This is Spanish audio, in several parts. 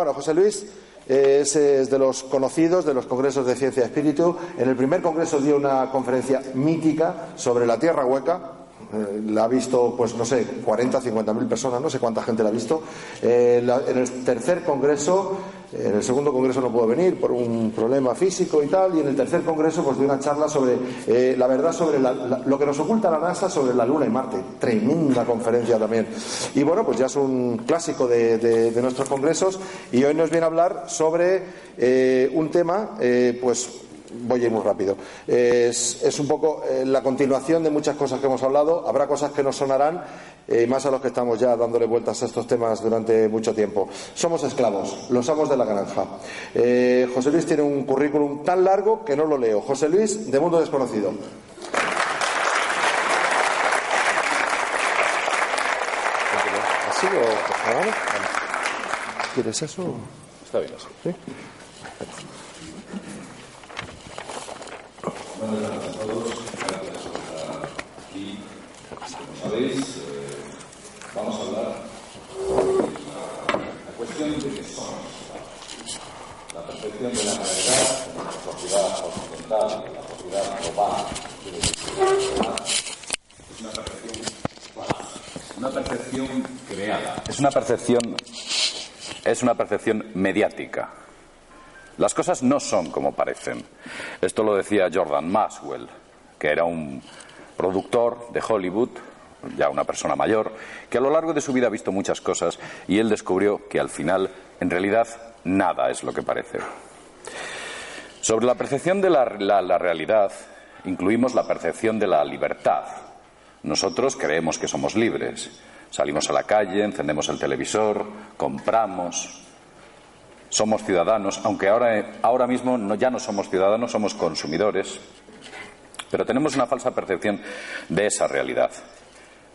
bueno, José Luis es, es, de los conocidos de los congresos de ciencia y espíritu. En el primer congreso dio una conferencia mítica sobre la Tierra hueca, eh, la ha visto, pues no sé, 40, 50 mil personas, no sé cuánta gente la ha visto. Eh, en el tercer congreso, en el segundo congreso no pudo venir por un problema físico y tal, y en el tercer congreso pues dio una charla sobre eh, la verdad sobre la, lo que nos oculta la NASA sobre la Luna y Marte. Tremenda conferencia también. Y bueno, pues ya es un clásico de, nuestros congresos y hoy nos viene a hablar sobre eh, un tema, pues voy a ir muy rápido. Es, es un poco eh, la continuación de muchas cosas que hemos hablado. Habrá cosas que nos sonarán, eh, más a los que estamos ya dándole vueltas a estos temas durante mucho tiempo. Somos esclavos, los amos de la granja. Eh, José Luis tiene un currículum tan largo que no lo leo. José Luis, de Mundo Desconocido. ¿Así o ahora? ¿Quieres eso? Está bien así. ¿Sí? Buenas tardes a todos, gracias por estar aquí. Como sabéis, vamos a hablar de la, la, cuestión de qué somos, la percepción de la realidad en la sociedad occidental, en la sociedad global, es una percepción una percepción creada, es una percepción, es una percepción mediática. Las cosas no son como parecen. Esto lo decía Jordan Maxwell, que era un productor de Hollywood, ya una persona mayor, que a lo largo de su vida ha visto muchas cosas y él descubrió que al final, en realidad, nada es lo que parece. Sobre la percepción de la, realidad, incluimos la percepción de la libertad. Nosotros creemos que somos libres. Salimos a la calle, encendemos el televisor, compramos, somos ciudadanos, aunque ahora, ahora mismo no, ya no somos ciudadanos, somos consumidores, pero tenemos una falsa percepción de esa realidad.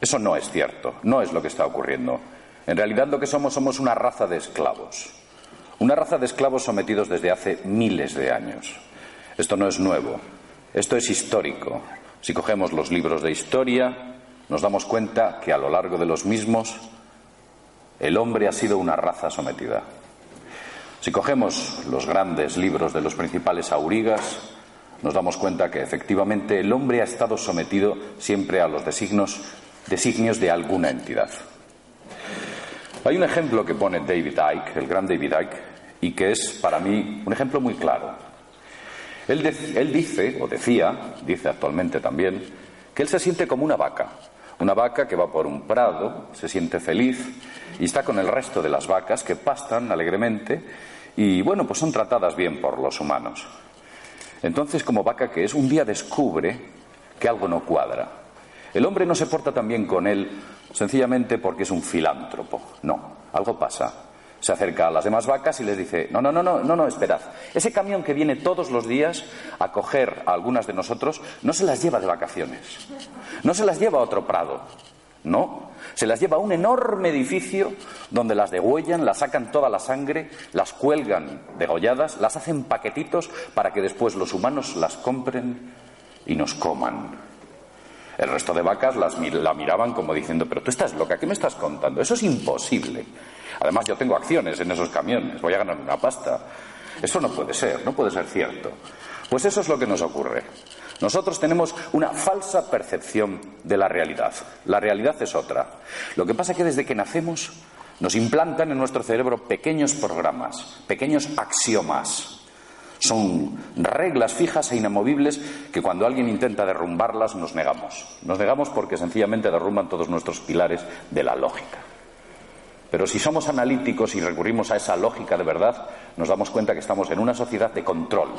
Eso no es cierto, no es lo que está ocurriendo. En realidad lo que somos somos una raza de esclavos, una raza de esclavos sometidos desde hace miles de años. Esto no es nuevo, esto es histórico. Si cogemos los libros de historia, nos damos cuenta que a lo largo de los mismos el hombre ha sido una raza sometida. Si cogemos los grandes libros de los principales aurigas, nos damos cuenta que efectivamente el hombre ha estado sometido siempre a los designios, designios de alguna entidad. Hay un ejemplo que pone David Icke, el gran David Icke, y que es para mí un ejemplo muy claro. Él, dice, o decía, dice actualmente también, que él se siente como una vaca, una vaca que va por un prado, se siente feliz y está con el resto de las vacas que pastan alegremente y bueno, pues son tratadas bien por los humanos. Entonces, como vaca que es, un día descubre que algo no cuadra. El hombre no se porta tan bien con él sencillamente porque es un filántropo. No, algo pasa. Se acerca a las demás vacas y les dice, no, no, no, no, no, no, esperad. Ese camión que viene todos los días a coger a algunas de nosotros, no se las lleva de vacaciones. No se las lleva a otro prado. No, se las lleva a un enorme edificio donde las degüellan, las sacan toda la sangre, las cuelgan degolladas, las hacen paquetitos para que después los humanos las compren y nos coman. El resto de vacas las, la miraban como diciendo, pero tú estás loca, ¿qué me estás contando? Eso es imposible. Además, yo tengo acciones en esos camiones, voy a ganar una pasta. Eso no puede ser, no puede ser cierto. Pues eso es lo que nos ocurre. Nosotros tenemos una falsa percepción de la realidad. La realidad es otra. Lo que pasa es que desde que nacemos nos implantan en nuestro cerebro pequeños programas, pequeños axiomas. Son reglas fijas e inamovibles que cuando alguien intenta derrumbarlas nos negamos. Nos negamos porque sencillamente derrumban todos nuestros pilares de la lógica. Pero si somos analíticos y recurrimos a esa lógica de verdad, nos damos cuenta que estamos en una sociedad de control,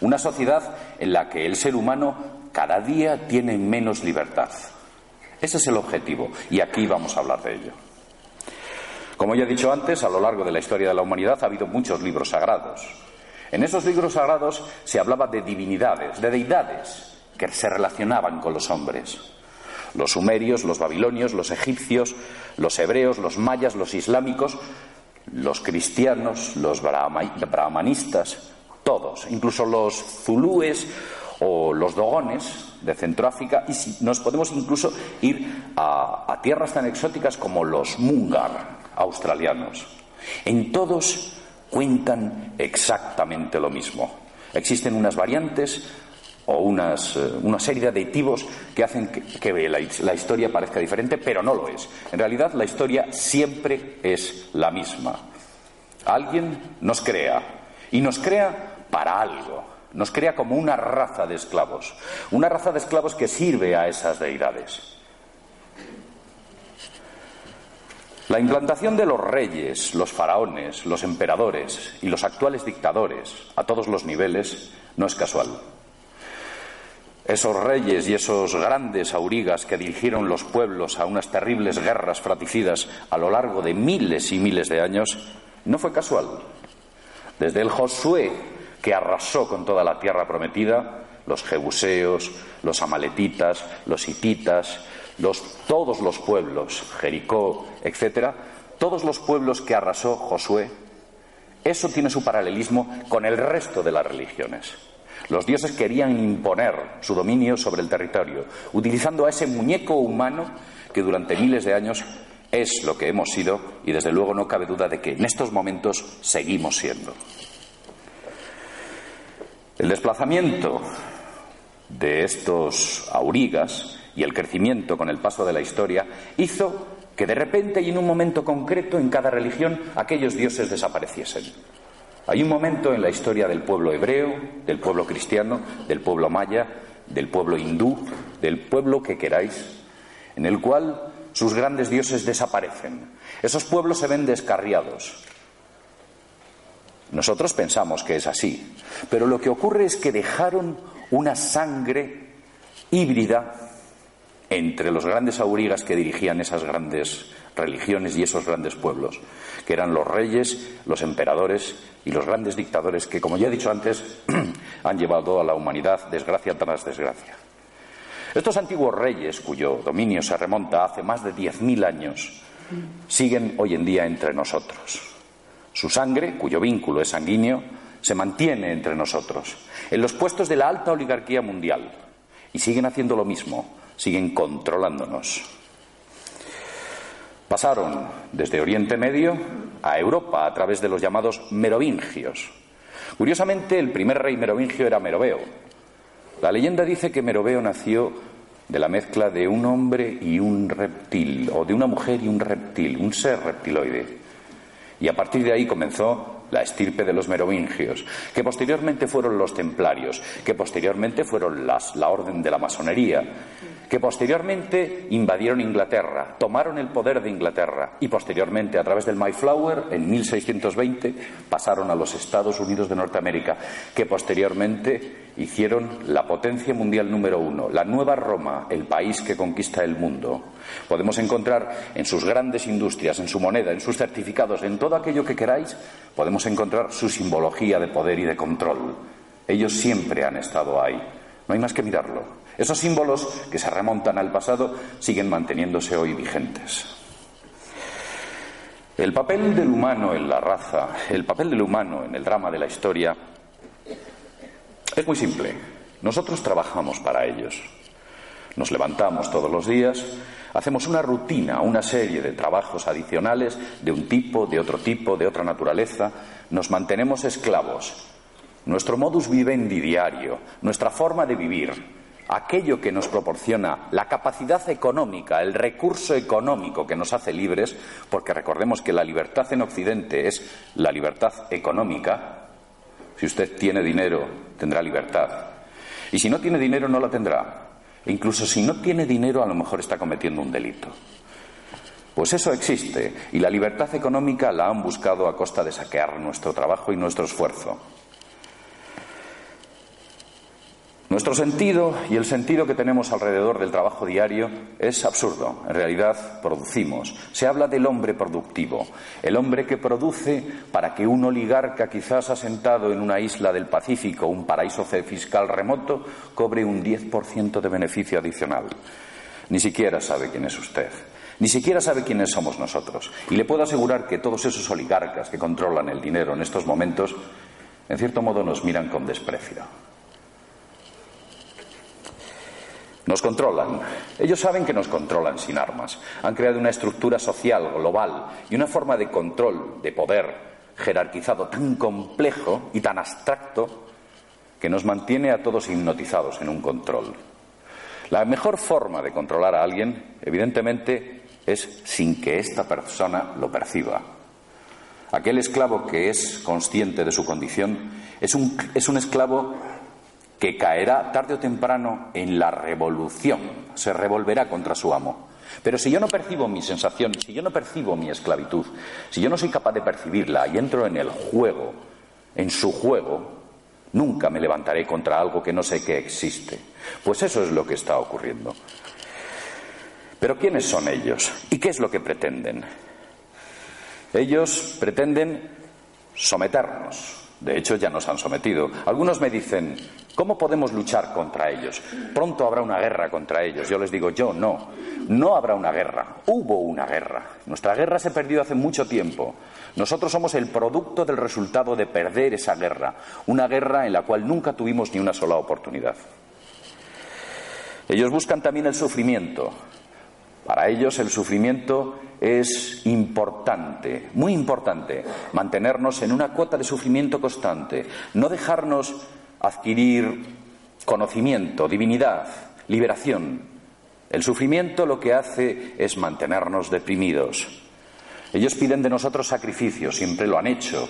una sociedad en la que el ser humano cada día tiene menos libertad. Ese es el objetivo y aquí vamos a hablar de ello. Como ya he dicho antes, a lo largo de la historia de la humanidad ha habido muchos libros sagrados. En esos libros sagrados se hablaba de divinidades, de deidades que se relacionaban con los hombres. Los sumerios, los babilonios, los egipcios, los hebreos, los mayas, los islámicos, los cristianos, los brahmanistas, todos, incluso los zulúes o los dogones de Centroáfrica, y si nos podemos incluso ir a, a, tierras tan exóticas como los mungar australianos. En todos cuentan exactamente lo mismo. Existen unas variantes o unas, eh, una serie de aditivos que hacen que, la, la, historia parezca diferente, pero no lo es. En realidad la historia siempre es la misma. Alguien nos crea y nos crea para algo. Nos crea como una raza de esclavos, una raza de esclavos que sirve a esas deidades. La implantación de los reyes, los faraones, los emperadores y los actuales dictadores a todos los niveles no es casual. Esos reyes y esos grandes aurigas que dirigieron los pueblos a unas terribles guerras fratricidas a lo largo de miles y miles de años, no fue casual. Desde el Josué, que arrasó con toda la tierra prometida, los jebuseos, los amaletitas, los hititas, todos los pueblos, Jericó, etcétera, todos los pueblos que arrasó Josué, eso tiene su paralelismo con el resto de las religiones. Los dioses querían imponer su dominio sobre el territorio, utilizando a ese muñeco humano que durante miles de años es lo que hemos sido y desde luego no cabe duda de que en estos momentos seguimos siendo. El desplazamiento de estos aurigas y el crecimiento con el paso de la historia hizo que de repente y en un momento concreto en cada religión aquellos dioses desapareciesen. Hay un momento en la historia del pueblo hebreo, del pueblo cristiano, del pueblo maya, del pueblo hindú, del pueblo que queráis, en el cual sus grandes dioses desaparecen. Esos pueblos se ven descarriados. Nosotros pensamos que es así, pero lo que ocurre es que dejaron una sangre híbrida entre los grandes aurigas que dirigían esas grandes religiones y esos grandes pueblos, que eran los reyes, los emperadores y los grandes dictadores que, como ya he dicho antes, han llevado a la humanidad desgracia tras desgracia. Estos antiguos reyes, cuyo dominio se remonta hace más de 10.000 años, siguen hoy en día entre nosotros. Su sangre, cuyo vínculo es sanguíneo, se mantiene entre nosotros, en los puestos de la alta oligarquía mundial, y siguen haciendo lo mismo, siguen controlándonos. Pasaron desde Oriente Medio a Europa a través de los llamados merovingios. Curiosamente, el primer rey merovingio era Meroveo. La leyenda dice que Meroveo nació de la mezcla de un hombre y un reptil, o de una mujer y un reptil, un ser reptiloide. Y a partir de ahí comenzó la estirpe de los merovingios, que posteriormente fueron los templarios, que posteriormente fueron las, la orden de la masonería, que posteriormente invadieron Inglaterra, tomaron el poder de Inglaterra y posteriormente, a través del Mayflower, en 1620, pasaron a los Estados Unidos de Norteamérica, que posteriormente hicieron la potencia mundial número uno, la nueva Roma, el país que conquista el mundo. Podemos encontrar en sus grandes industrias, en su moneda, en sus certificados, en todo aquello que queráis, podemos encontrar su simbología de poder y de control. Ellos siempre han estado ahí. No hay más que mirarlo. Esos símbolos que se remontan al pasado siguen manteniéndose hoy vigentes. El papel del humano en la raza, el papel del humano en el drama de la historia, es muy simple. Nosotros trabajamos para ellos. Nos levantamos todos los días, hacemos una rutina, una serie de trabajos adicionales de un tipo, de otro tipo, de otra naturaleza, nos mantenemos esclavos. Nuestro modus vivendi diario, nuestra forma de vivir, aquello que nos proporciona la capacidad económica, el recurso económico que nos hace libres, porque recordemos que la libertad en Occidente es la libertad económica. Si usted tiene dinero, tendrá libertad. Y si no tiene dinero, no la tendrá. E incluso si no tiene dinero, a lo mejor está cometiendo un delito. Pues eso existe, y la libertad económica la han buscado a costa de saquear nuestro trabajo y nuestro esfuerzo. Nuestro sentido y el sentido que tenemos alrededor del trabajo diario es absurdo. En realidad producimos. Se habla del hombre productivo, el hombre que produce para que un oligarca quizás asentado en una isla del Pacífico, un paraíso fiscal remoto, cobre un 10% de beneficio adicional. Ni siquiera sabe quién es usted. Ni siquiera sabe quiénes somos nosotros. Y le puedo asegurar que todos esos oligarcas que controlan el dinero en estos momentos, en cierto modo nos miran con desprecio. Nos controlan. Ellos saben que nos controlan sin armas. Han creado una estructura social global y una forma de control, de poder jerarquizado tan complejo y tan abstracto que nos mantiene a todos hipnotizados en un control. La mejor forma de controlar a alguien, evidentemente, es sin que esta persona lo perciba. Aquel esclavo que es consciente de su condición es un, es un esclavo que caerá tarde o temprano en la revolución, se revolverá contra su amo. Pero si yo no percibo mi sensación, si yo no percibo mi esclavitud, si yo no soy capaz de percibirla y entro en el juego, en su juego, nunca me levantaré contra algo que no sé que existe. Pues eso es lo que está ocurriendo. Pero ¿quiénes son ellos? ¿Y qué es lo que pretenden? Ellos pretenden someternos, de hecho, ya nos han sometido. Algunos me dicen, ¿cómo podemos luchar contra ellos? Pronto habrá una guerra contra ellos. Yo les digo, yo no. No habrá una guerra. Hubo una guerra. Nuestra guerra se perdió hace mucho tiempo. Nosotros somos el producto del resultado de perder esa guerra. Una guerra en la cual nunca tuvimos ni una sola oportunidad. Ellos buscan también el sufrimiento. Para ellos el sufrimiento es importante, muy importante, mantenernos en una cuota de sufrimiento constante, no dejarnos adquirir conocimiento, divinidad, liberación. El sufrimiento lo que hace es mantenernos deprimidos. Ellos piden de nosotros sacrificios, siempre lo han hecho.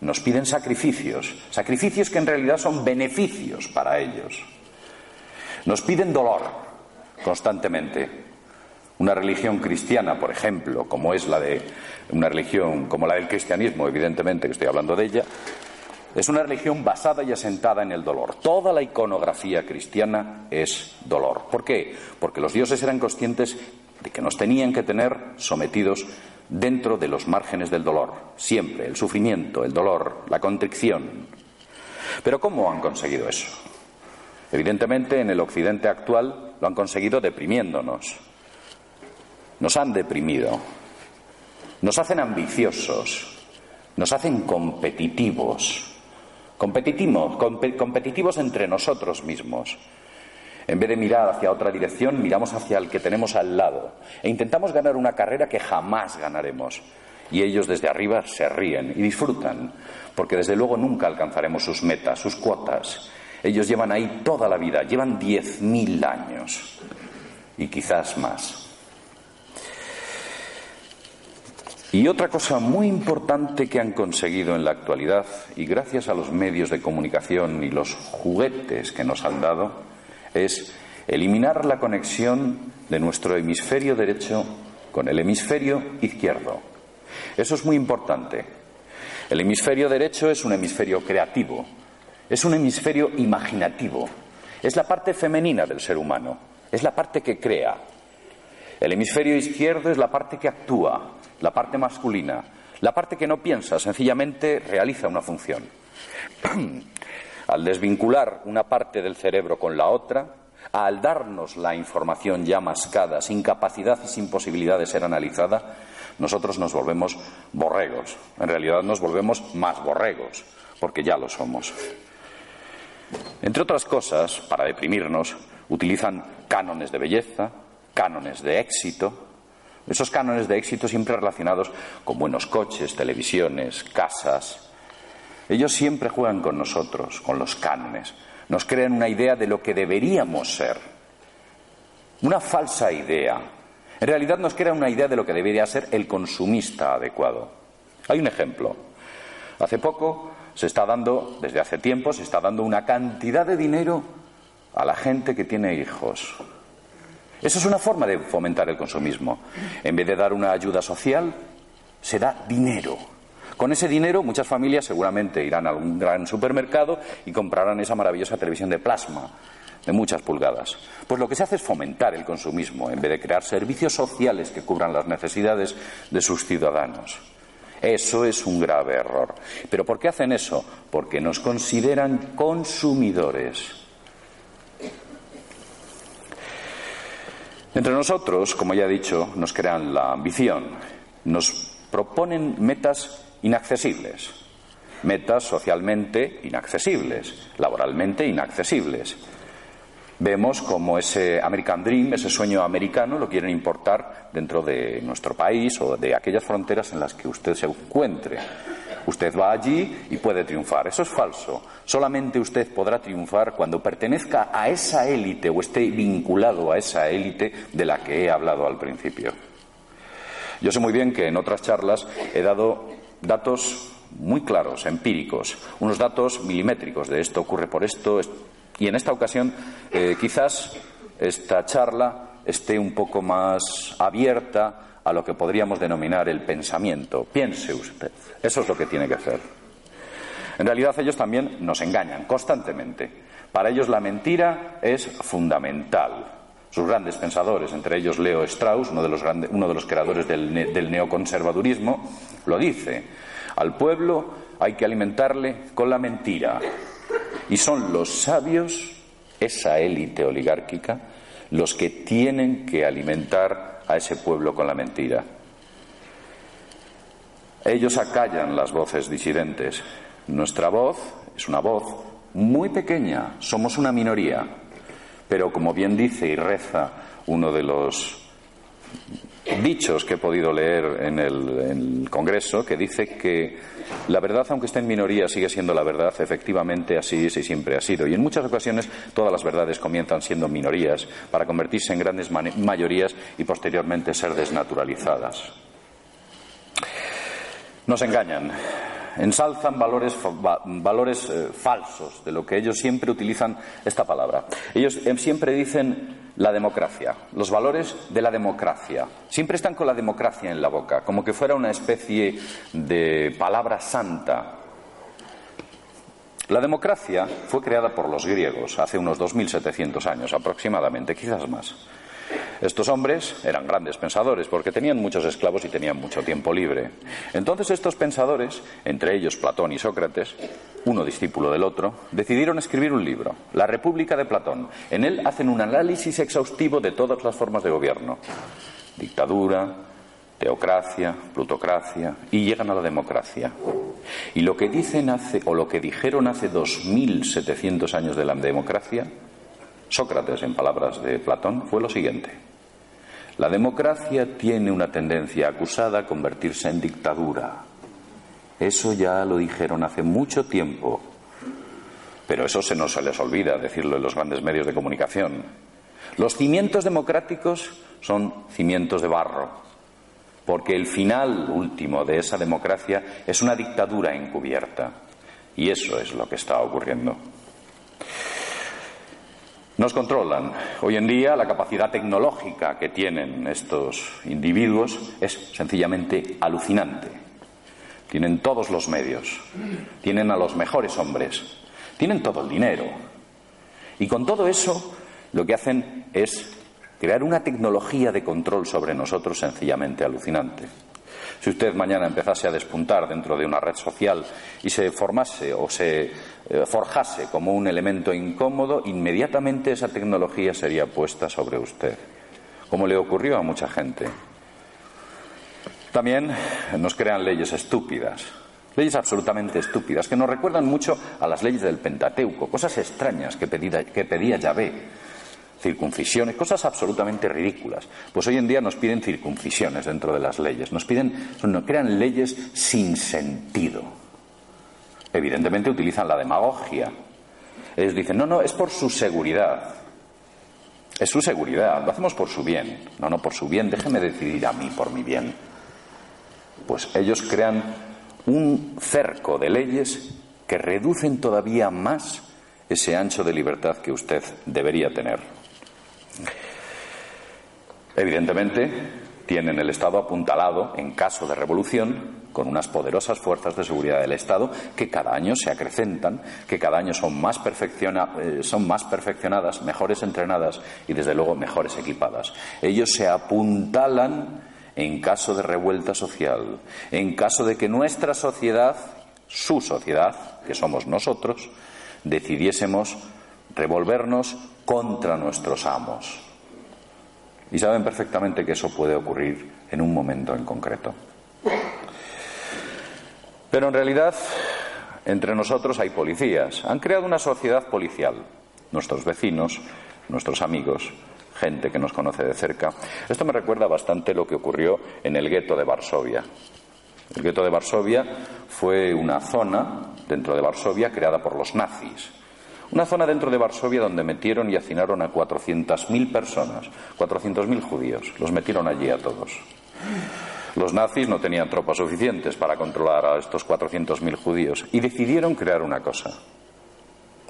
Nos piden sacrificios, sacrificios que en realidad son beneficios para ellos. Nos piden dolor constantemente. Una religión cristiana, por ejemplo, como es la de una religión como la del cristianismo, evidentemente que estoy hablando de ella, es una religión basada y asentada en el dolor. Toda la iconografía cristiana es dolor. ¿Por qué? Porque los dioses eran conscientes de que nos tenían que tener sometidos dentro de los márgenes del dolor. Siempre, el sufrimiento, el dolor, la contrición. Pero ¿cómo han conseguido eso? Evidentemente, en el occidente actual lo han conseguido deprimiéndonos nos han deprimido, nos hacen ambiciosos, nos hacen competitivos, competitivos, competitivos entre nosotros mismos. En vez de mirar hacia otra dirección, miramos hacia el que tenemos al lado e intentamos ganar una carrera que jamás ganaremos. Y ellos desde arriba se ríen y disfrutan, porque desde luego nunca alcanzaremos sus metas, sus cuotas. Ellos llevan ahí toda la vida, llevan diez mil años y quizás más. Y otra cosa muy importante que han conseguido en la actualidad, y gracias a los medios de comunicación y los juguetes que nos han dado, es eliminar la conexión de nuestro hemisferio derecho con el hemisferio izquierdo. Eso es muy importante. El hemisferio derecho es un hemisferio creativo, es un hemisferio imaginativo, es la parte femenina del ser humano, es la parte que crea. El hemisferio izquierdo es la parte que actúa, la parte masculina, la parte que no piensa, sencillamente realiza una función. al desvincular una parte del cerebro con la otra, al darnos la información ya mascada, sin capacidad y sin posibilidad de ser analizada, nosotros nos volvemos borregos. En realidad nos volvemos más borregos, porque ya lo somos. Entre otras cosas, para deprimirnos, utilizan cánones de belleza, cánones de éxito, esos cánones de éxito siempre relacionados con buenos coches, televisiones, casas. Ellos siempre juegan con nosotros, con los cánones. Nos crean una idea de lo que deberíamos ser. Una falsa idea. En realidad nos crean una idea de lo que debería ser el consumista adecuado. Hay un ejemplo. Hace poco se está dando, desde hace tiempo, se está dando una cantidad de dinero a la gente que tiene hijos. Eso es una forma de fomentar el consumismo. En vez de dar una ayuda social, se da dinero. Con ese dinero muchas familias seguramente irán a un gran supermercado y comprarán esa maravillosa televisión de plasma de muchas pulgadas. Pues lo que se hace es fomentar el consumismo en vez de crear servicios sociales que cubran las necesidades de sus ciudadanos. Eso es un grave error. ¿Pero por qué hacen eso? Porque nos consideran consumidores. Entre nosotros, como ya he dicho, nos crean la ambición, nos proponen metas inaccesibles, metas socialmente inaccesibles, laboralmente inaccesibles. vemos como ese American Dream, ese sueño americano, lo quieren importar dentro de nuestro país o de aquellas fronteras en las que usted se encuentre. Usted va allí y puede triunfar. Eso es falso. Solamente usted podrá triunfar cuando pertenezca a esa élite o esté vinculado a esa élite de la que he hablado al principio. Yo sé muy bien que en otras charlas he dado datos muy claros, empíricos, unos datos milimétricos de esto ocurre por esto, y en esta ocasión eh, quizás esta charla esté un poco más abierta a lo que podríamos denominar el pensamiento. Piense usted. Eso es lo que tiene que hacer. En realidad ellos también nos engañan constantemente. Para ellos la mentira es fundamental. Sus grandes pensadores, entre ellos Leo Strauss, uno de los, uno de los creadores del, del neoconservadurismo, lo dice. Al pueblo hay que alimentarle con la mentira. Y son los sabios, esa élite oligárquica, los que tienen que alimentar a ese pueblo con la mentira. Ellos acallan las voces disidentes. Nuestra voz es una voz muy pequeña, somos una minoría. Pero como bien dice y reza uno de los dichos que he podido leer en el, Congreso que dice que la verdad, aunque esté en minoría, sigue siendo la verdad. Efectivamente, así es y siempre ha sido. Y en muchas ocasiones todas las verdades comienzan siendo minorías para convertirse en grandes mayorías y posteriormente ser desnaturalizadas. Nos engañan ensalzan valores, valores eh, falsos de lo que ellos siempre utilizan esta palabra. Ellos eh, siempre dicen la democracia, los valores de la democracia. Siempre están con la democracia en la boca, como que fuera una especie de palabra santa. La democracia fue creada por los griegos hace unos 2.700 años aproximadamente, quizás más. Estos hombres eran grandes pensadores porque tenían muchos esclavos y tenían mucho tiempo libre. Entonces estos pensadores, entre ellos Platón y Sócrates, uno discípulo del otro, decidieron escribir un libro, La República de Platón. En él hacen un análisis exhaustivo de todas las formas de gobierno. Dictadura, teocracia, plutocracia y llegan a la democracia. Y lo que dicen hace o lo que dijeron hace 2700 años de la democracia Sócrates, en palabras de Platón, fue lo siguiente. La democracia tiene una tendencia acusada a convertirse en dictadura. Eso ya lo dijeron hace mucho tiempo. Pero eso se nos se les olvida decirlo en los grandes medios de comunicación. Los cimientos democráticos son cimientos de barro, porque el final último de esa democracia es una dictadura encubierta. Y eso es lo que está ocurriendo. Nos controlan. Hoy en día la capacidad tecnológica que tienen estos individuos es sencillamente alucinante. Tienen todos los medios, tienen a los mejores hombres, tienen todo el dinero. Y con todo eso lo que hacen es crear una tecnología de control sobre nosotros sencillamente alucinante. Si usted mañana empezase a despuntar dentro de una red social y se formase o se eh, forjase como un elemento incómodo, inmediatamente esa tecnología sería puesta sobre usted, como le ocurrió a mucha gente. También nos crean leyes estúpidas, leyes absolutamente estúpidas, que nos recuerdan mucho a las leyes del Pentateuco, cosas extrañas que pedía, que pedía Yahvé circuncisiones, cosas absolutamente ridículas. Pues hoy en día nos piden circuncisiones dentro de las leyes, nos piden, nos crean leyes sin sentido. Evidentemente utilizan la demagogia. Ellos dicen, no, no, es por su seguridad. Es su seguridad, lo hacemos por su bien. No, no, por su bien, déjeme decidir a mí por mi bien. Pues ellos crean un cerco de leyes que reducen todavía más ese ancho de libertad que usted debería tener. Evidentemente, tienen el Estado apuntalado en caso de revolución con unas poderosas fuerzas de seguridad del Estado que cada año se acrecentan, que cada año son más, eh, son más perfeccionadas, mejores entrenadas y desde luego mejores equipadas. Ellos se apuntalan en caso de revuelta social, en caso de que nuestra sociedad, su sociedad, que somos nosotros, decidiésemos revolvernos contra nuestros amos. Y saben perfectamente que eso puede ocurrir en un momento en concreto. Pero en realidad, entre nosotros hay policías. Han creado una sociedad policial. Nuestros vecinos nuestros amigos, gente que nos conoce de cerca. Esto me recuerda bastante lo que ocurrió en el gueto de Varsovia. El gueto de Varsovia fue una zona dentro de Varsovia creada por los nazis. Una zona dentro de Varsovia donde metieron y hacinaron a 400.000 personas, 400.000 judíos. Los metieron allí a todos. Los nazis no tenían tropas suficientes para controlar a estos 400.000 judíos y decidieron crear una cosa.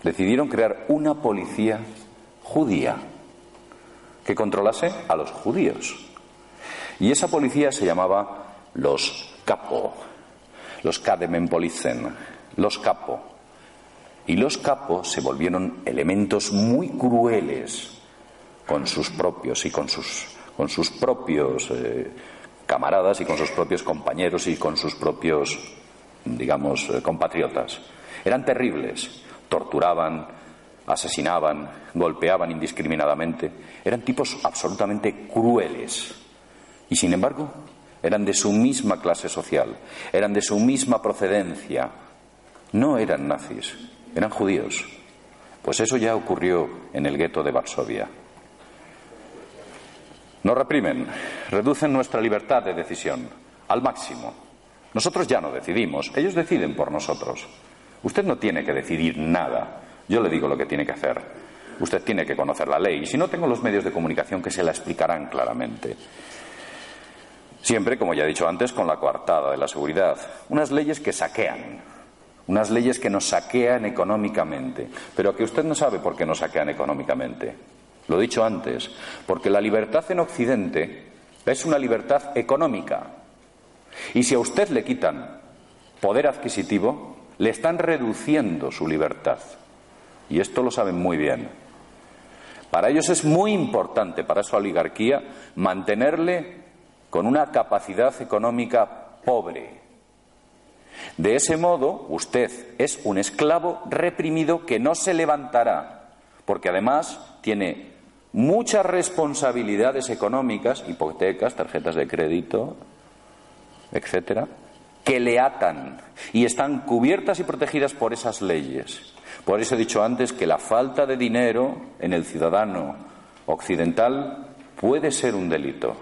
Decidieron crear una policía judía que controlase a los judíos. Y esa policía se llamaba los Capo, los Kademenpolicen, los Capo. Y los Capo se volvieron elementos muy crueles con sus propios y con sus, con sus propios eh, camaradas y con sus propios compañeros y con sus propios, digamos, eh, compatriotas. Eran terribles, torturaban, asesinaban, golpeaban indiscriminadamente. Eran tipos absolutamente crueles. Y sin embargo, eran de su misma clase social, eran de su misma procedencia. No eran nazis, eran judíos. Pues eso ya ocurrió en el gueto de Varsovia. Nos reprimen, reducen nuestra libertad de decisión al máximo. Nosotros ya no decidimos, ellos deciden por nosotros. Usted no tiene que decidir nada. Yo le digo lo que tiene que hacer. Usted tiene que conocer la ley. Y si no, tengo los medios de comunicación que se la explicarán claramente. Siempre, como ya he dicho antes, con la coartada de la seguridad. Unas leyes que saquean. Unas leyes que nos saquean económicamente. Pero que usted no sabe por qué nos saquean económicamente. Lo he dicho antes, porque la libertad en Occidente es una libertad económica. Y si a usted le quitan poder adquisitivo, le están reduciendo su libertad. Y esto lo saben muy bien. Para ellos es muy importante, para su oligarquía, mantenerle con una capacidad económica pobre. De ese modo, usted es un esclavo reprimido que no se levantará, porque además tiene muchas responsabilidades económicas, hipotecas, tarjetas de crédito, etcétera, que le atan y están cubiertas y protegidas por esas leyes. Por eso he dicho antes que la falta de dinero en el ciudadano occidental puede ser un delito.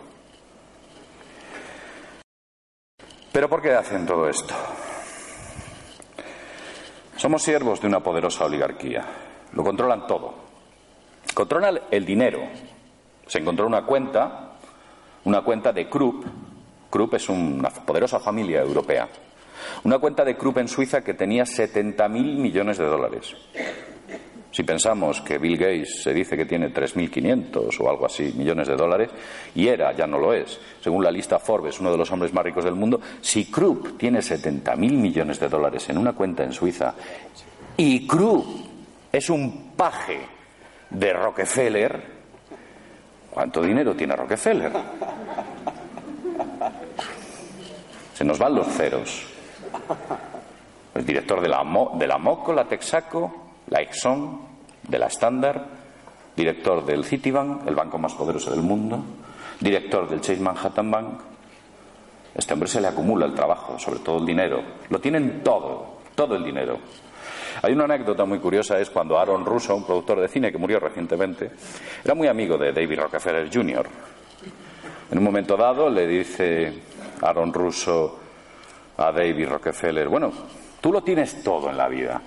Pero ¿por qué hacen todo esto? Somos siervos de una poderosa oligarquía. Lo controlan todo. Controlan el dinero. Se encontró una cuenta, una cuenta de Krupp. Krupp es una poderosa familia europea. Una cuenta de Krupp en Suiza que tenía 70.000 millones de dólares. Si pensamos que Bill Gates se dice que tiene 3.500 o algo así millones de dólares, y era, ya no lo es, según la lista Forbes, uno de los hombres más ricos del mundo, si Krupp tiene 70.000 millones de dólares en una cuenta en Suiza y Krupp es un paje de Rockefeller, ¿cuánto dinero tiene Rockefeller? Se nos van los ceros. El director de la, de la Moco, la Texaco, la Exxon, de la Standard, director del Citibank, el banco más poderoso del mundo, director del Chase Manhattan Bank. Este hombre se le acumula el trabajo, sobre todo el dinero. Lo tienen todo, todo el dinero. Hay una anécdota muy curiosa, es cuando Aaron Russo, un productor de cine que murió recientemente, era muy amigo de David Rockefeller Jr. En un momento dado le dice Aaron Russo a David Rockefeller, bueno, tú lo tienes todo en la vida,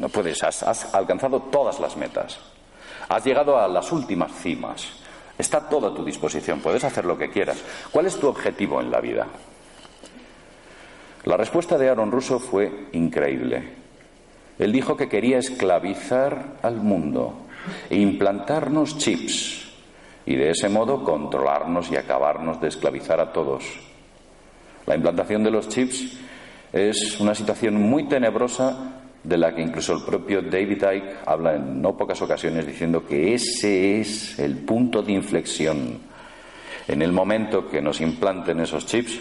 no puedes, has, alcanzado todas las metas. Has llegado a las últimas cimas. Está todo a tu disposición. Puedes hacer lo que quieras. ¿Cuál es tu objetivo en la vida? La respuesta de Aaron Russo fue increíble. Él dijo que quería esclavizar al mundo e implantarnos chips y de ese modo controlarnos y acabarnos de esclavizar a todos. La implantación de los chips es una situación muy tenebrosa de la que incluso el propio David Icke habla en no pocas ocasiones diciendo que ese es el punto de inflexión. En el momento que nos implanten esos chips,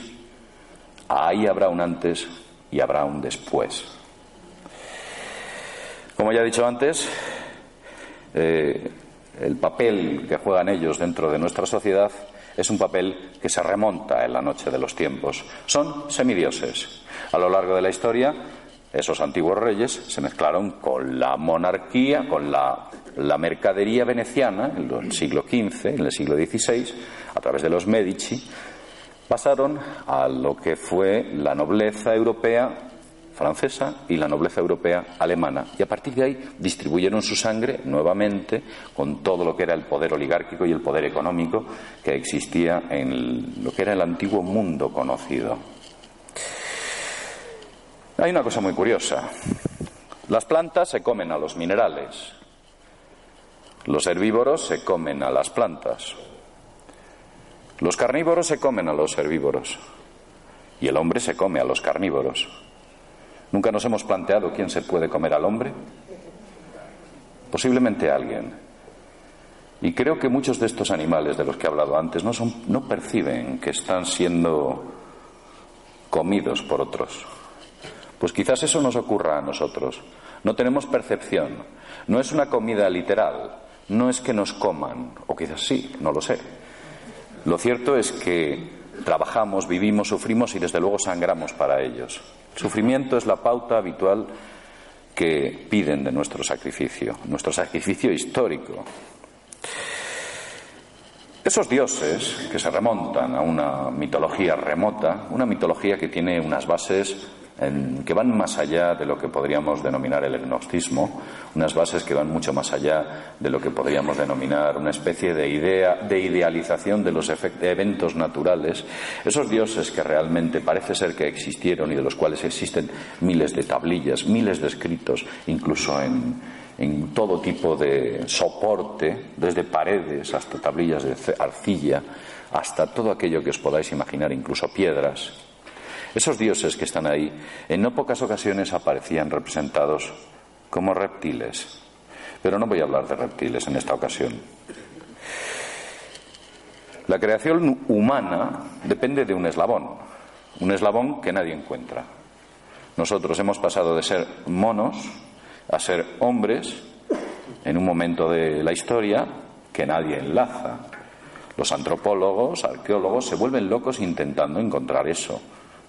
ahí habrá un antes y habrá un después. Como ya he dicho antes, eh, el papel que juegan ellos dentro de nuestra sociedad es un papel que se remonta en la noche de los tiempos. Son semidioses. A lo largo de la historia esos antiguos reyes se mezclaron con la monarquía, con la la mercadería veneciana, en el siglo XV, en el siglo XVI, a través de los Medici, pasaron a lo que fue la nobleza europea francesa y la nobleza europea alemana. Y a partir de ahí distribuyeron su sangre nuevamente con todo lo que era el poder oligárquico y el poder económico que existía en lo que era el antiguo mundo conocido. Hay una cosa muy curiosa. Las plantas se comen a los minerales. Los herbívoros se comen a las plantas. Los carnívoros se comen a los herbívoros. Y el hombre se come a los carnívoros. ¿Nunca nos hemos planteado quién se puede comer al hombre? Posiblemente alguien. Y creo que muchos de estos animales de los que he hablado antes no, no perciben que están siendo comidos por otros. Pues quizás eso nos ocurra a nosotros. No tenemos percepción. No es una comida literal. No es que nos coman. O quizás sí, no lo sé. Lo cierto es que trabajamos, vivimos, sufrimos y desde luego sangramos para ellos. El sufrimiento es la pauta habitual que piden de nuestro sacrificio, nuestro sacrificio histórico. Esos dioses que se remontan a una mitología remota, una mitología que tiene unas bases que van más allá de lo que podríamos denominar el gnosticismo, unas bases que van mucho más allá de lo que podríamos denominar una especie de idea de idealización de los eventos naturales, esos dioses que realmente parece ser que existieron y de los cuales existen miles de tablillas, miles de escritos, incluso en todo tipo de soporte, desde paredes hasta tablillas de arcilla, hasta todo aquello que os podáis imaginar, incluso piedras, esos dioses que están ahí en no pocas ocasiones aparecían representados como reptiles. Pero no voy a hablar de reptiles en esta ocasión. La creación humana depende de un eslabón, un eslabón que nadie encuentra. Nosotros hemos pasado de ser monos a ser hombres en un momento de la historia que nadie enlaza. Los antropólogos, arqueólogos se vuelven locos intentando encontrar eso.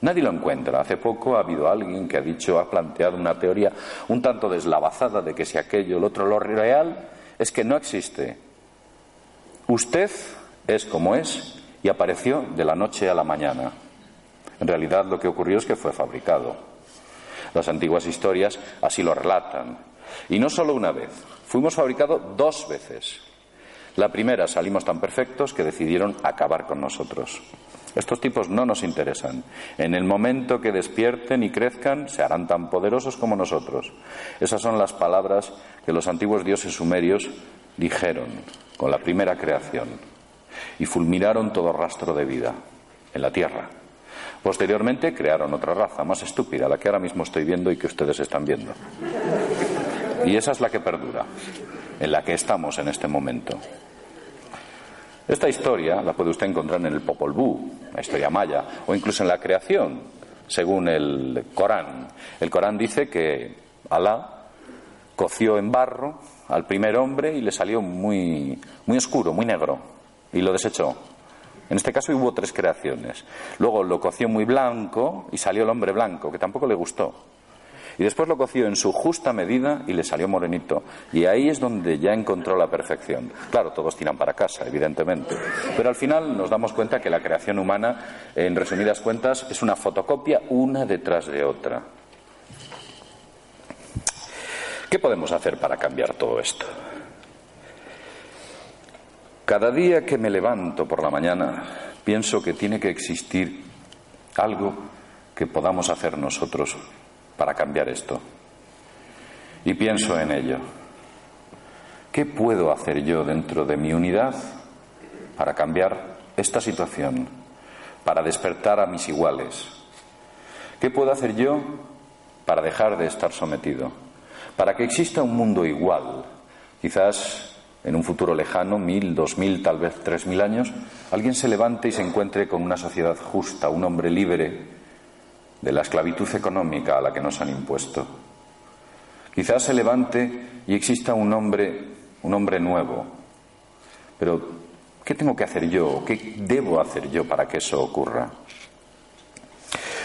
Nadie lo encuentra. Hace poco ha habido alguien que ha dicho, ha planteado una teoría un tanto deslavazada de que si aquello, el otro, lo real es que no existe. Usted es como es y apareció de la noche a la mañana. En realidad lo que ocurrió es que fue fabricado. Las antiguas historias así lo relatan. Y no solo una vez, fuimos fabricados dos veces. La primera salimos tan perfectos que decidieron acabar con nosotros. Estos tipos no nos interesan. En el momento que despierten y crezcan, se harán tan poderosos como nosotros. Esas son las palabras que los antiguos dioses sumerios dijeron con la primera creación y fulminaron todo rastro de vida en la tierra. Posteriormente crearon otra raza más estúpida, la que ahora mismo estoy viendo y que ustedes están viendo. Y esa es la que perdura, en la que estamos en este momento. Esta historia la puede usted encontrar en el Popol Vuh, la historia maya, o incluso en la creación, según el Corán. El Corán dice que Alá coció en barro al primer hombre y le salió muy, muy oscuro, muy negro, y lo desechó. En este caso hubo tres creaciones. Luego lo coció muy blanco y salió el hombre blanco, que tampoco le gustó. Y después lo coció en su justa medida y le salió morenito. Y ahí es donde ya encontró la perfección. Claro, todos tiran para casa, evidentemente. Pero al final nos damos cuenta que la creación humana, en resumidas cuentas, es una fotocopia una detrás de otra. ¿Qué podemos hacer para cambiar todo esto? Cada día que me levanto por la mañana, pienso que tiene que existir algo que podamos hacer nosotros para cambiar esto. Y pienso en ello. ¿Qué puedo hacer yo dentro de mi unidad para cambiar esta situación, para despertar a mis iguales? ¿Qué puedo hacer yo para dejar de estar sometido? Para que exista un mundo igual, quizás en un futuro lejano, mil, dos mil, tal vez tres mil años, alguien se levante y se encuentre con una sociedad justa, un hombre libre, de la esclavitud económica a la que nos han impuesto. Quizás se levante y exista un hombre, un hombre nuevo. Pero, ¿qué tengo que hacer yo? ¿Qué debo hacer yo para que eso ocurra?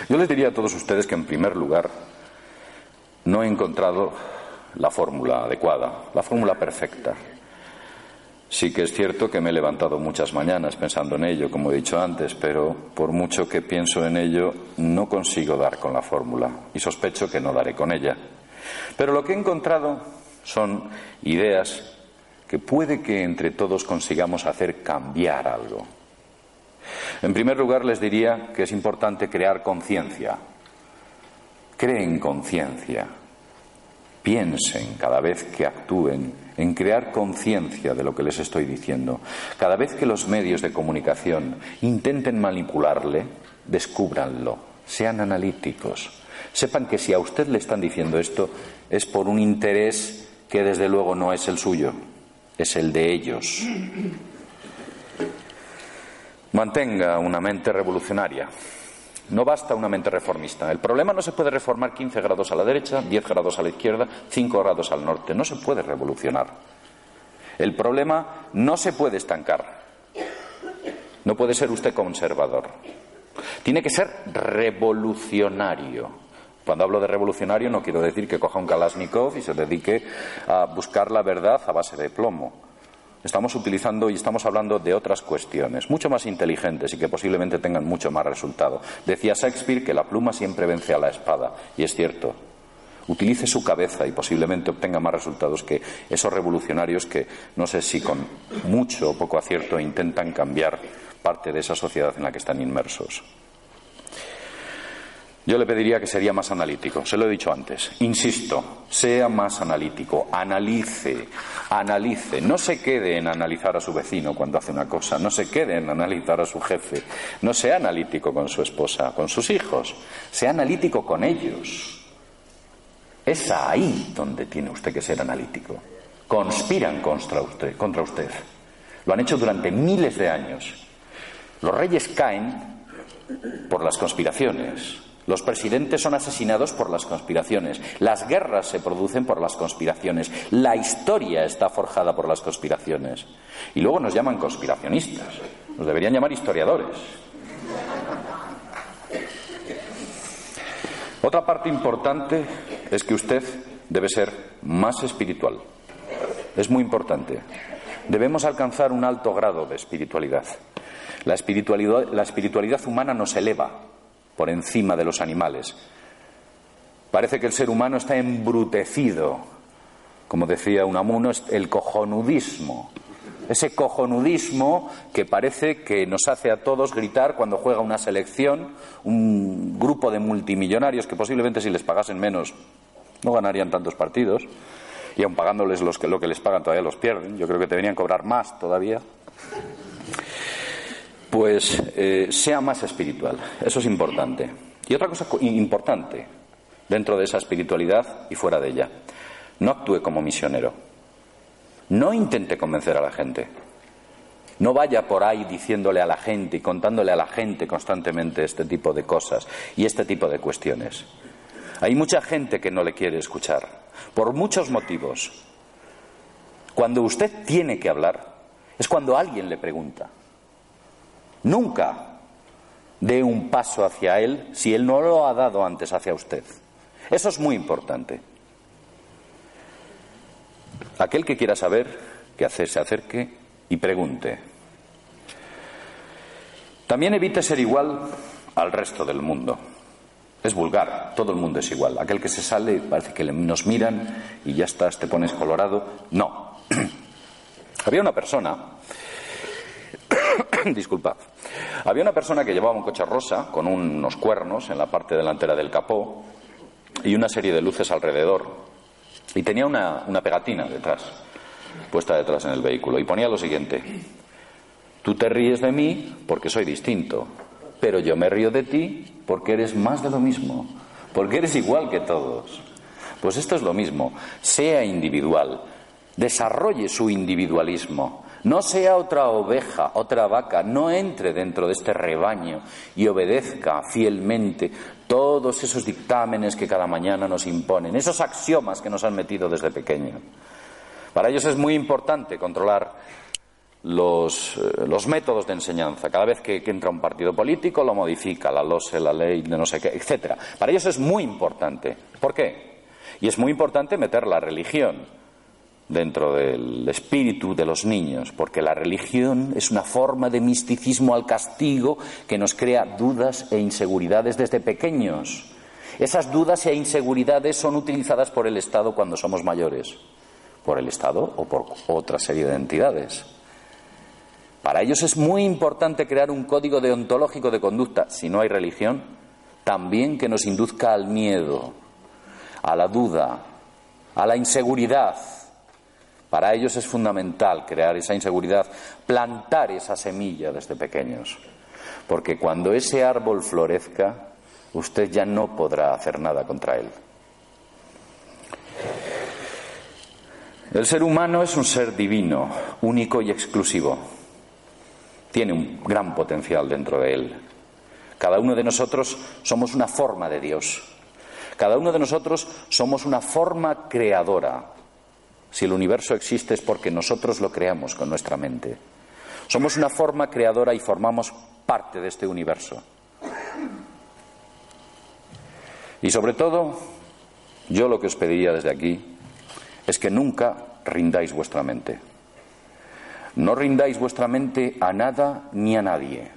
Yo les diría a todos ustedes que, en primer lugar, no he encontrado la fórmula adecuada, la fórmula perfecta. Sí que es cierto que me he levantado muchas mañanas pensando en ello, como he dicho antes, pero por mucho que pienso en ello, no consigo dar con la fórmula y sospecho que no daré con ella. Pero lo que he encontrado son ideas que puede que entre todos consigamos hacer cambiar algo. En primer lugar, les diría que es importante crear conciencia. Creen conciencia. Piensen cada vez que actúen en crear conciencia de lo que les estoy diciendo. Cada vez que los medios de comunicación intenten manipularle, descúbranlo, sean analíticos. Sepan que si a usted le están diciendo esto es por un interés que desde luego no es el suyo, es el de ellos. Mantenga una mente revolucionaria. No basta una mente reformista. El problema no se puede reformar 15 grados a la derecha, 10 grados a la izquierda, 5 grados al norte. No se puede revolucionar. El problema no se puede estancar. No puede ser usted conservador. Tiene que ser revolucionario. Cuando hablo de revolucionario no quiero decir que coja un Kalashnikov y se dedique a buscar la verdad a base de plomo. Estamos utilizando y estamos hablando de otras cuestiones, mucho más inteligentes y que posiblemente tengan mucho más resultado. Decía Shakespeare que la pluma siempre vence a la espada, y es cierto. Utilice su cabeza y posiblemente obtenga más resultados que esos revolucionarios que no sé si con mucho o poco acierto intentan cambiar parte de esa sociedad en la que están inmersos. Yo le pediría que sería más analítico, se lo he dicho antes. Insisto, sea más analítico, analice, analice. No se quede en analizar a su vecino cuando hace una cosa, no se quede en analizar a su jefe, no sea analítico con su esposa, con sus hijos, sea analítico con ellos. Es ahí donde tiene usted que ser analítico. Conspiran contra usted, contra usted. Lo han hecho durante miles de años. Los reyes caen por las conspiraciones, los presidentes son asesinados por las conspiraciones. Las guerras se producen por las conspiraciones. La historia está forjada por las conspiraciones. Y luego nos llaman conspiracionistas. Nos deberían llamar historiadores. Otra parte importante es que usted debe ser más espiritual. Es muy importante. Debemos alcanzar un alto grado de espiritualidad. La espiritualidad, humana nos eleva, por encima de los animales. Parece que el ser humano está embrutecido, como decía Unamuno, el cojonudismo. Ese cojonudismo que parece que nos hace a todos gritar cuando juega una selección, un grupo de multimillonarios que posiblemente si les pagasen menos no ganarían tantos partidos, y aun pagándoles los que, lo que les pagan todavía los pierden. Yo creo que deberían cobrar más todavía pues eh, sea más espiritual. Eso es importante. Y otra cosa importante dentro de esa espiritualidad y fuera de ella, no actúe como misionero. No intente convencer a la gente. No vaya por ahí diciéndole a la gente y contándole a la gente constantemente este tipo de cosas y este tipo de cuestiones. Hay mucha gente que no le quiere escuchar, por muchos motivos. Cuando usted tiene que hablar, es cuando alguien le pregunta. Nunca dé un paso hacia Él si Él no lo ha dado antes hacia usted. Eso es muy importante. Aquel que quiera saber, que se acerque y pregunte. También evite ser igual al resto del mundo. Es vulgar, todo el mundo es igual. Aquel que se sale parece que nos miran y ya estás, te pones colorado. No. Había una persona Disculpad. Había una persona que llevaba un coche rosa con unos cuernos en la parte delantera del capó y una serie de luces alrededor. Y tenía una, una pegatina detrás, puesta detrás en el vehículo. Y ponía lo siguiente. Tú te ríes de mí porque soy distinto, pero yo me río de ti porque eres más de lo mismo, porque eres igual que todos. Pues esto es lo mismo. Sea individual, desarrolle su individualismo, no sea otra oveja, otra vaca, no entre dentro de este rebaño y obedezca fielmente todos esos dictámenes que cada mañana nos imponen, esos axiomas que nos han metido desde pequeño. Para ellos es muy importante controlar los, eh, los, métodos de enseñanza. Cada vez que, que, entra un partido político lo modifica, la LOSE, la ley de no sé qué, etc. Para ellos es muy importante. ¿Por qué? Y es muy importante meter la religión dentro del espíritu de los niños, porque la religión es una forma de misticismo al castigo que nos crea dudas e inseguridades desde pequeños. Esas dudas e inseguridades son utilizadas por el Estado cuando somos mayores, por el Estado o por otra serie de entidades. Para ellos es muy importante crear un código deontológico de conducta, si no hay religión, también que nos induzca al miedo, a la duda, a la inseguridad, para ellos es fundamental crear esa inseguridad, plantar esa semilla desde pequeños. Porque cuando ese árbol florezca, usted ya no podrá hacer nada contra él. El ser humano es un ser divino, único y exclusivo. Tiene un gran potencial dentro de él. Cada uno de nosotros somos una forma de Dios. Cada uno de nosotros somos una forma creadora si el universo existe es porque nosotros lo creamos con nuestra mente. Somos una forma creadora y formamos parte de este universo. Y sobre todo, yo lo que os pediría desde aquí es que nunca rindáis vuestra mente. No rindáis vuestra mente a nada ni a nadie.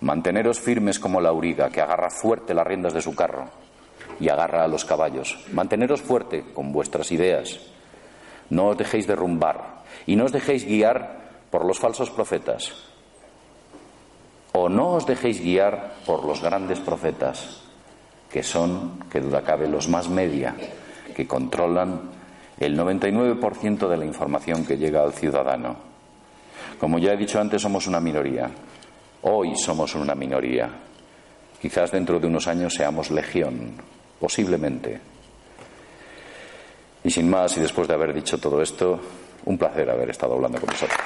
Manteneros firmes como la auriga que agarra fuerte las riendas de su carro y agarra a los caballos. Manteneros fuerte con vuestras ideas, no os dejéis derrumbar y no os dejéis guiar por los falsos profetas. O no os dejéis guiar por los grandes profetas, que son, que duda cabe, los más media, que controlan el 99% de la información que llega al ciudadano. Como ya he dicho antes, somos una minoría. Hoy somos una minoría. Quizás dentro de unos años seamos legión, posiblemente. Y sin más, y después de haber dicho todo esto, un placer haber estado hablando con vosotros.